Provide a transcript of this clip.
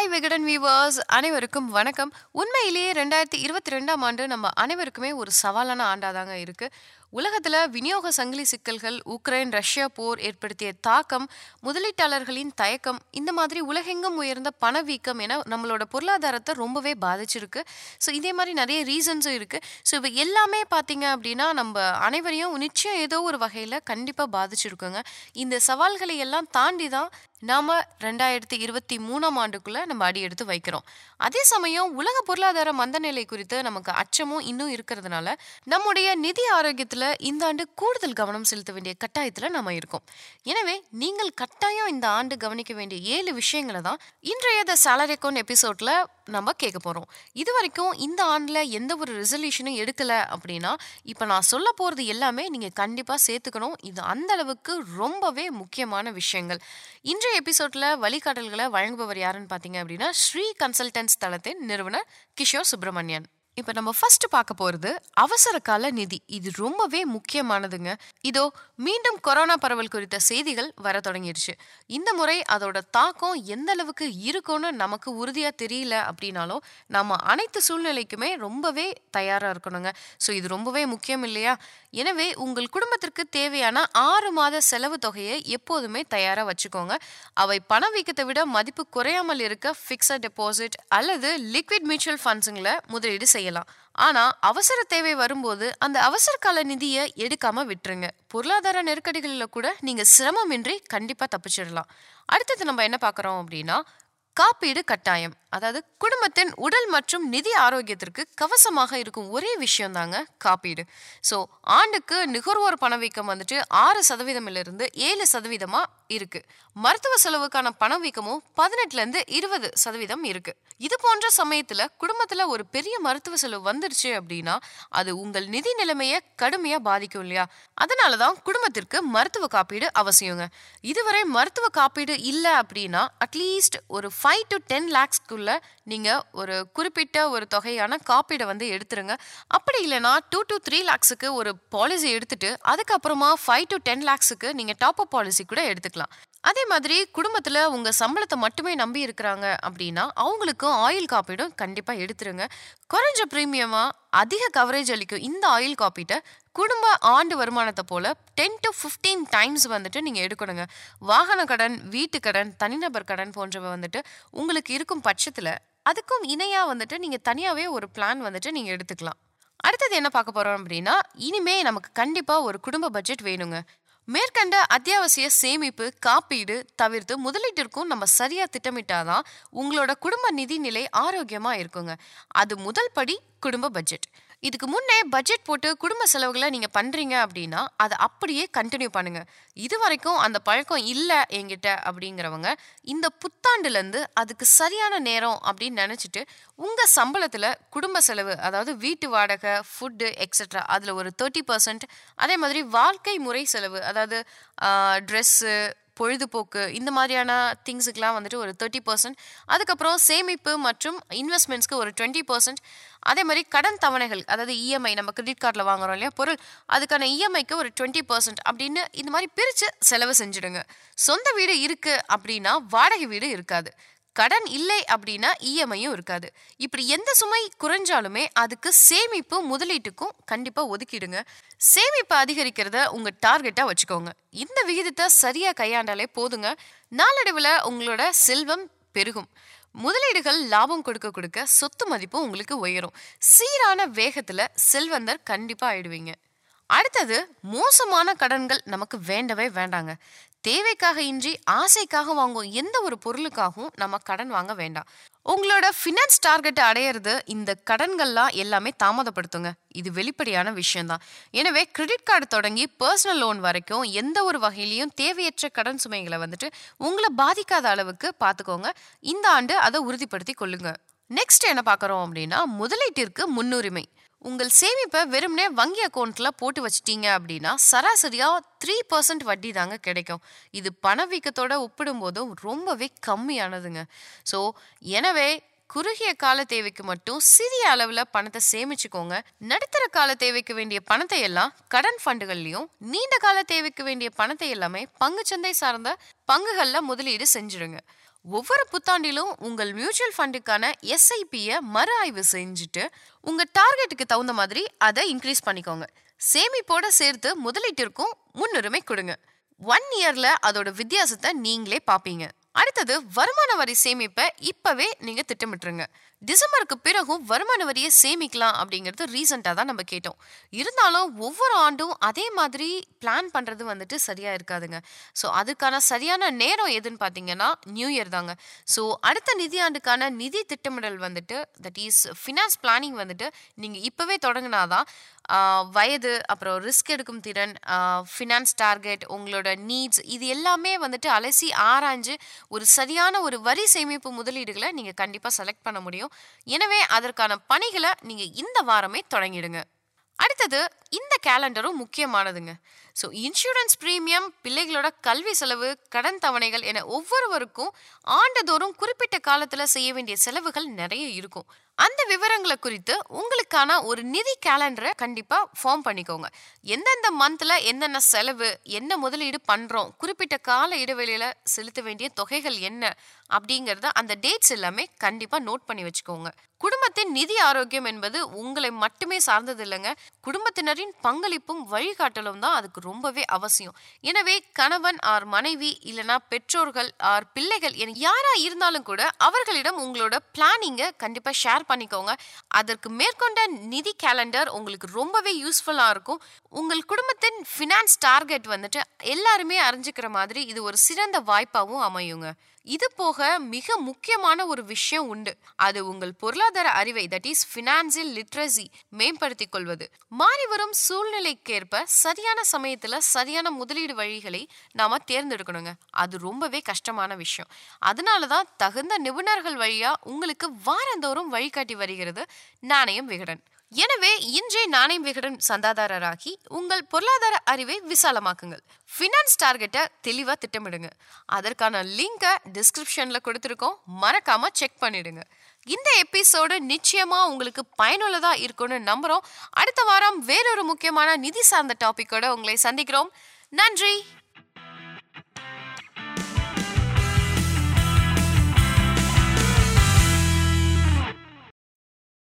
Hi Vikatan viewers அனைவருக்கும் வணக்கம். உண்மையிலேயே ரெண்டாயிரத்தி இருபத்தி ரெண்டாம் ஆண்டு நம்ம அனைவருக்குமே ஒரு சவாலான ஆண்டாதாங்க இருக்கு. உலகத்துல விநியோக சங்கிலி சிக்கல்கள் உக்ரைன் ரஷ்யா போர் ஏற்படுத்திய தாக்கம் முதலீட்டாளர்களின் தயக்கம் இந்த மாதிரி உலகெங்கும் உயர்ந்த பணவீக்கம் என நம்மளோட பொருளாதாரத்தை ரொம்பவே பாதிச்சிருக்கு. ஸோ இதே மாதிரி நிறைய ரீசன்ஸும் இருக்கு. ஸோ இப்போ எல்லாமே பார்த்தீங்க அப்படின்னா நம்ம அனைவரையும் நிச்சயம் ஏதோ ஒரு வகையில் கண்டிப்பாக பாதிச்சிருக்குங்க. இந்த சவால்களை எல்லாம் தாண்டி தான் நாம ரெண்டாயிரத்தி இருபத்தி மூணாம் ஆண்டுக்குள்ள நம்ம அடி எடுத்து வைக்கிறோம். அதே சமயம் உலக பொருளாதார மந்தநிலை குறித்து நமக்கு அச்சமும் இன்னும் இருக்கிறதுனால நம்முடைய நிதி ஆரோக்கியத்துல இந்த ஆண்டு கூடுதல் கவனம் செலுத்த வேண்டிய கட்டாயத்துல நம்ம இருக்கோம். எனவே நீங்கள் கட்டாயம் இந்த ஆண்டு கவனிக்க வேண்டிய ஏழு விஷயங்களை தான் இன்றைய த சேலரி அக்கௌண்ட் எபிசோட்ல நம்ம கேட்க போறோம். இது வரைக்கும் இந்த ஆண்டுல எந்த ஒரு ரெசல்யூஷனும் எடுக்கல அப்படின்னா இப்போ நான் சொல்ல போறது எல்லாமே நீங்க கண்டிப்பா சேர்த்துக்கணும். இது அந்த அளவுக்கு ரொம்பவே முக்கியமான விஷயங்கள். இன்றைய எபிசோட்ல வழிகாட்டல்களை வழங்குபவர் யாருன்னு பார்த்தீங்க அப்படின்னா ஸ்ரீ கன்சல்டன்ஸ் தளத்தின் நிறுவனர் கிஷோர் சுப்பிரமணியன். இப்போ நம்ம ஃபர்ஸ்ட் பார்க்க போகிறது அவசர கால நிதி. இது ரொம்பவே முக்கியமானதுங்க. இதோ மீண்டும் கொரோனா பரவல் குறித்த செய்திகள் வர தொடங்கிடுச்சு. இந்த முறை அதோட தாக்கம் எந்த அளவுக்கு இருக்கும்னு நமக்கு உறுதியாக தெரியல அப்படின்னாலும் நம்ம அனைத்து சூழ்நிலைக்குமே ரொம்பவே தயாராக இருக்கணுங்க. ஸோ இது ரொம்பவே முக்கியம் இல்லையா? எனவே உங்கள் குடும்பத்திற்கு தேவையான ஆறு மாத செலவு தொகையை எப்போதுமே தயாராக வச்சுக்கோங்க. அவை பணவீக்கத்தை விட மதிப்பு குறையாமல் இருக்க ஃபிக்ஸட் டெபாசிட் அல்லது லிக்விட் மியூச்சுவல் ஃபண்ட்ஸுங்களை முதலீடு செய்யலாம். ஆனா அவசர தேவை வரும்போது அந்த அவசர கால நிதியை எடுக்காம விட்டுருங்க. பொருளாதார நெருக்கடிகளில் கூட நீங்க சிரமமின்றி கண்டிப்பா தப்பிச்சிடலாம். அடுத்தது நம்ம என்ன பார்க்குறோம் அப்படின்னா காப்பீடு கட்டாயம். அதாவது குடும்பத்தின் உடல் மற்றும் நிதி ஆரோக்கியத்திற்கு கவசமாக இருக்கும் ஒரே விஷயம் தாங்க காப்பீடு. ஸோ ஆண்டுக்கு நுகர்வோர் பணவீக்கம் வந்துட்டு ஆறு சதவீதமிலிருந்து ஏழு சதவீதமா இருக்கு. மருத்துவ செலவுக்கான பணவீக்கமும் பதினெட்டுல இருந்து இருபது சதவீதம் இருக்கு. இது போன்ற சமயத்துல குடும்பத்துல ஒரு பெரிய மருத்துவ செலவு வந்துருச்சு அப்படின்னா அது உங்கள் நிதி நிலைமையை கடுமையா பாதிக்கும் இல்லையா? அதனாலதான் குடும்பத்திற்கு மருத்துவ காப்பீடு அவசியங்க. இதுவரை மருத்துவ காப்பீடு இல்லை அப்படின்னா அட்லீஸ்ட் ஒரு ஃபைவ் டு டென் லேக்ஸ்க்குள்ள நீங்க ஒரு குறிப்பிட்ட ஒரு தொகையான காப்பீடை வந்து எடுத்துருங்க. அப்படி இல்லைன்னா டூ டு த்ரீ லேக்ஸுக்கு ஒரு பாலிசி எடுத்துட்டு அதுக்கப்புறமா ஃபைவ் டு டென் லேக்ஸுக்கு நீங்க டாப் அப் பாலிசி கூட எடுத்துக்கலாம். அதே மாதிரி குடும்பத்துல உங்க சம்பளத்தை மட்டுமே நம்பி இருக்கிறாங்க அப்படின்னா அவங்களுக்கும் ஆயில் காப்பீடும் கண்டிப்பா எடுத்துருங்க. குறைஞ்ச பிரீமியமா அதிக கவரேஜ் அளிக்கும் இந்த ஆயில் காப்பீட்டை குடும்ப ஆண்டு வருமானத்தை போல டென் டு ஃபிஃப்டீன் டைம்ஸ் வந்துட்டு நீங்கள் எடுக்கணுங்க. வாகன கடன் வீட்டு கடன் தனிநபர் கடன் போன்றவை வந்துட்டு உங்களுக்கு இருக்கும் பட்சத்தில் அதுக்கும் இணையாக வந்துட்டு நீங்கள் தனியாகவே ஒரு பிளான் வந்துட்டு நீங்கள் எடுத்துக்கலாம். அடுத்தது என்ன பார்க்க போகிறோம் அப்படின்னா இனிமே நமக்கு கண்டிப்பாக ஒரு குடும்ப பட்ஜெட் வேணுங்க. மேற்கண்ட அத்தியாவசிய சேமிப்பு காப்பீடு தவிர்த்து முதலீட்டிற்கும் நம்ம சரியா திட்டமிட்டாதான் உங்களோட குடும்ப நிதி நிலை ஆரோக்கியமா இருக்குங்க. அது முதல் படி குடும்ப பட்ஜெட். இதுக்கு முன்னே பட்ஜெட் போட்டு குடும்ப செலவுகளை நீங்கள் பண்ணுறீங்க அப்படின்னா அதை அப்படியே கண்டினியூ பண்ணுங்க. இது வரைக்கும் அந்த பழக்கம் இல்லை என்கிட்ட அப்படிங்கிறவங்க இந்த புத்தாண்டுலேருந்து அதுக்கு சரியான நேரம் அப்படின்னு நினச்சிட்டு உங்கள் சம்பளத்தில் குடும்ப செலவு அதாவது வீட்டு வாடகை ஃபுட்டு எக்ஸெட்ரா அதில் ஒரு தேர்ட்டி பர்சன்ட் அதே மாதிரி வாழ்க்கை முறை செலவு அதாவது ட்ரெஸ்ஸு பொழுதுபோக்கு இந்த மாதிரியான திங்ஸுக்கெலாம் வந்துட்டு ஒரு தேர்ட்டி பர்சன்ட் அதுக்கப்புறம் சேமிப்பு மற்றும் இன்வெஸ்ட்மெண்ட்ஸ்க்கு ஒரு டுவெண்ட்டி பர்சன்ட் அதே மாதிரி கடன் தவணைகள் அதாவது இஎம்ஐ நம்ம கிரெடிட் கார்டில் வாங்குறோம் இல்லையா பொருள் அதுக்கான இஎம்ஐக்கு ஒரு டுவெண்ட்டி பர்சன்ட் அப்படின்னு இந்த மாதிரி பிரித்து செலவு செஞ்சுடுங்க. சொந்த வீடு இருக்குது அப்படின்னா வாடகை வீடு இருக்காது. கடன் இல்லை அப்படின்னா இஎம்ஐயும் இருக்காது. இப்படி எந்த சுமை குறைஞ்சாலுமே அதுக்கு சேமிப்பு முதலீட்டுக்கும் கண்டிப்பா ஒதுக்கிடுங்க. சேமிப்பு அதிகரிக்கிறத உங்க டார்கெட்டா வச்சுக்கோங்க. இந்த விகிதத்தை சரியா கையாண்டாலே போதுங்க. நாளடைவில் உங்களோட செல்வம் பெருகும். முதலீடுகள் லாபம் கொடுக்க கொடுக்க சொத்து மதிப்பு உங்களுக்கு உயரும். சீரான வேகத்துல செல்வந்தர் கண்டிப்பா ஆயிடுவீங்க. அடுத்தது மோசமான கடன்கள் நமக்கு வேண்டவே வேண்டாங்க. தேவைக்காக இன்றி ஆசைக்காக வாங்கும் எந்த ஒரு பொருளுக்காகவும் நம்ம கடன் வாங்க வேண்டாம். உங்களோட ஃபினான்ஸ் டார்கெட்டை அடையிறது இந்த கடன்கள்லாம் எல்லாமே தாமதப்படுத்துங்க. இது வெளிப்படையான விஷயம்தான். எனவே கிரெடிட் கார்டு தொடங்கி பர்சனல் லோன் வரைக்கும் எந்த ஒரு வகையிலையும் தேவையற்ற கடன் சுமைகளை வந்துட்டு உங்களை பாதிக்காத அளவுக்கு பார்த்துக்கோங்க இந்த ஆண்டு அதை உறுதிப்படுத்தி கொள்ளுங்க. நெக்ஸ்ட் என்ன பார்க்குறோம் அப்படின்னா முதலீட்டிற்கு முன்னுரிமை. உங்கள் சேமிப்பை வெறுமனே வங்கி அக்கௌண்ட்டில் போட்டு வச்சிட்டீங்க அப்படின்னா சராசரியாக த்ரீ பர்சன்ட் வட்டி தாங்க கிடைக்கும். இது பணவீக்கத்தோட ஒப்பிடும்போதும் ரொம்பவே கம்மியானதுங்க. ஸோ எனவே குறுகிய கால தேவைக்கு மட்டும் சிறிய அளவில் பணத்தை சேமிச்சுக்கோங்க. நடுத்தர கால தேவைக்கு வேண்டிய பணத்தை எல்லாம் கடன் ஃபண்டுகள்லையும் நீண்ட கால தேவைக்கு வேண்டிய பணத்தை எல்லாமே பங்குச்சந்தை சார்ந்த பங்குகளில் முதலீடு செஞ்சிருங்க ஒவ்வொரு புத்தாண்டிலும் உங்கள் மியூச்சுவல் ஃபண்டுக்கான எஸ்ஐபியை மறு ஆய்வு செஞ்சுட்டு உங்க டார்கெட்டுக்கு தகுந்த மாதிரி அதை இன்க்ரீஸ் பண்ணிக்கோங்க. சேமிப்போட சேர்த்து முதலீட்டிற்கும் முன்னுரிமை கொடுங்க. ஒன் இயர்ல அதோட வித்தியாசத்தை நீங்களே பார்ப்பீங்க. அடுத்தது வருமான வரி சேமிப்பை இப்பவே நீங்க திட்டமிட்டுருங்க. டிசம்பருக்கு பிறகும் வருமான வரியை சேமிக்கலாம் அப்படிங்கிறது ரீசெண்டாக தான் நம்ம கேட்டோம். இருந்தாலும் ஒவ்வொரு ஆண்டும் அதே மாதிரி பிளான் பண்ணுறது வந்துட்டு சரியாக இருக்காதுங்க. ஸோ அதுக்கான சரியான நேரம் எதுன்னு பார்த்தீங்கன்னா நியூ இயர் தாங்க. ஸோ அடுத்த நிதியாண்டுக்கான நிதி திட்டமிடல் வந்துட்டு தட் இஸ் ஃபினான்ஸ் பிளானிங் வந்துட்டு நீங்கள் இப்போவே தொடங்கினாதான் வயது அப்புறம் ரிஸ்க் எடுக்கும் திறன் ஃபினான்ஸ் டார்கெட் உங்களோட நீட்ஸ் இது எல்லாமே வந்துட்டு அலசி ஆராய்ஞ்சு ஒரு சரியான ஒரு வரி சேமிப்பு முதலீடுகளை நீங்கள் கண்டிப்பாக செலக்ட் பண்ண முடியும். எனவே அதற்கான பணிகளை நீங்கள் இந்த வாரமே தொடங்கிடுங்க. அடுத்தது இந்த கேலண்டரும் முக்கியமானதுங்க. ஸோ இன்சூரன்ஸ் ப்ரீமியம் பிள்ளைகளோட கல்வி செலவு கடன் தவணைகள் என ஒவ்வொருவருக்கும் ஆண்டுதோறும் குறிப்பிட்ட காலத்தில் செய்ய வேண்டிய செலவுகள் நிறைய இருக்கும். அந்த விவரங்களை குறித்து உங்களுக்கான ஒரு நிதி கேலண்டரை கண்டிப்பாக ஃபார்ம் பண்ணிக்கோங்க. எந்தெந்த மந்தில் என்னென்ன செலவு என்ன முதலீடு பண்ணுறோம் குறிப்பிட்ட கால இடைவெளியில் செலுத்த வேண்டிய தொகைகள் என்ன அப்படிங்கிறத அந்த டேட்ஸ் எல்லாமே கண்டிப்பாக நோட் பண்ணி வச்சுக்கோங்க. குடும்பத்தின் நிதி ஆரோக்கியம் என்பது உங்களை மட்டுமே சார்ந்தது இல்லைங்க. குடும்பத்தினரின் பங்களிப்பும் வழிகாட்டலும் தான் அதுக்கு ரொம்பவே அவசியம். எனவே கணவன் ஆர் மனைவி இல்லைனா பெற்றோர்கள் ஆர் பிள்ளைகள் என யாராக இருந்தாலும் கூட அவர்களிடம் உங்களோட பிளானிங்கை கண்டிப்பாக ஷேர் பண்ணிக்கோங்க. அதற்கு மேற்கொண்ட நிதி கேலண்டர் உங்களுக்கு ரொம்பவே யூஸ்ஃபுல்லா இருக்கும். உங்கள் குடும்பத்தின் ஃபினான்ஸ் டார்கெட் வந்துட்டு எல்லாருமே அறிஞ்சுக்கிற மாதிரி இது ஒரு சிறந்த வாய்ப்பாகவும் அமையுங்க. இது போக மிக முக்கியமான ஒரு விஷயம் உண்டு. அது உங்கள் பொருளாதார அறிவை தட் இஸ் பினான்சியல் லிட்ரஸி மேம்படுத்திக் கொள்வது. மாறி வரும் சூழ்நிலைக்கேற்ப சரியான சமயத்துல சரியான முதலீடு வழிகளை நாம தேர்ந்தெடுக்கணுங்க. அது ரொம்பவே கஷ்டமான விஷயம். அதனாலதான் தகுந்த நிபுணர்கள் வழியா உங்களுக்கு வாரந்தோறும் வழிகாட்டி வருகிறது நாணயம் விகடன். எனவே இன்றைய நாணயம் விகடன் சந்தாதாரராகி உங்கள் பொருளாதார அறிவை விசாலமாக்குங்கள். ஃபினான்ஸ் டார்கெட்டை தெளிவாக திட்டமிடுங்க. அதற்கான லிங்கை டிஸ்கிரிப்ஷனில் கொடுத்துருக்கோம். மறக்காம செக் பண்ணிடுங்க. இந்த எபிசோடு நிச்சயமா உங்களுக்கு பயனுள்ளதா இருக்கும்னு நம்புறோம். அடுத்த வாரம் வேறொரு முக்கியமான நிதி சார்ந்த டாபிக்கோட உங்களை சந்திக்கிறோம். நன்றி!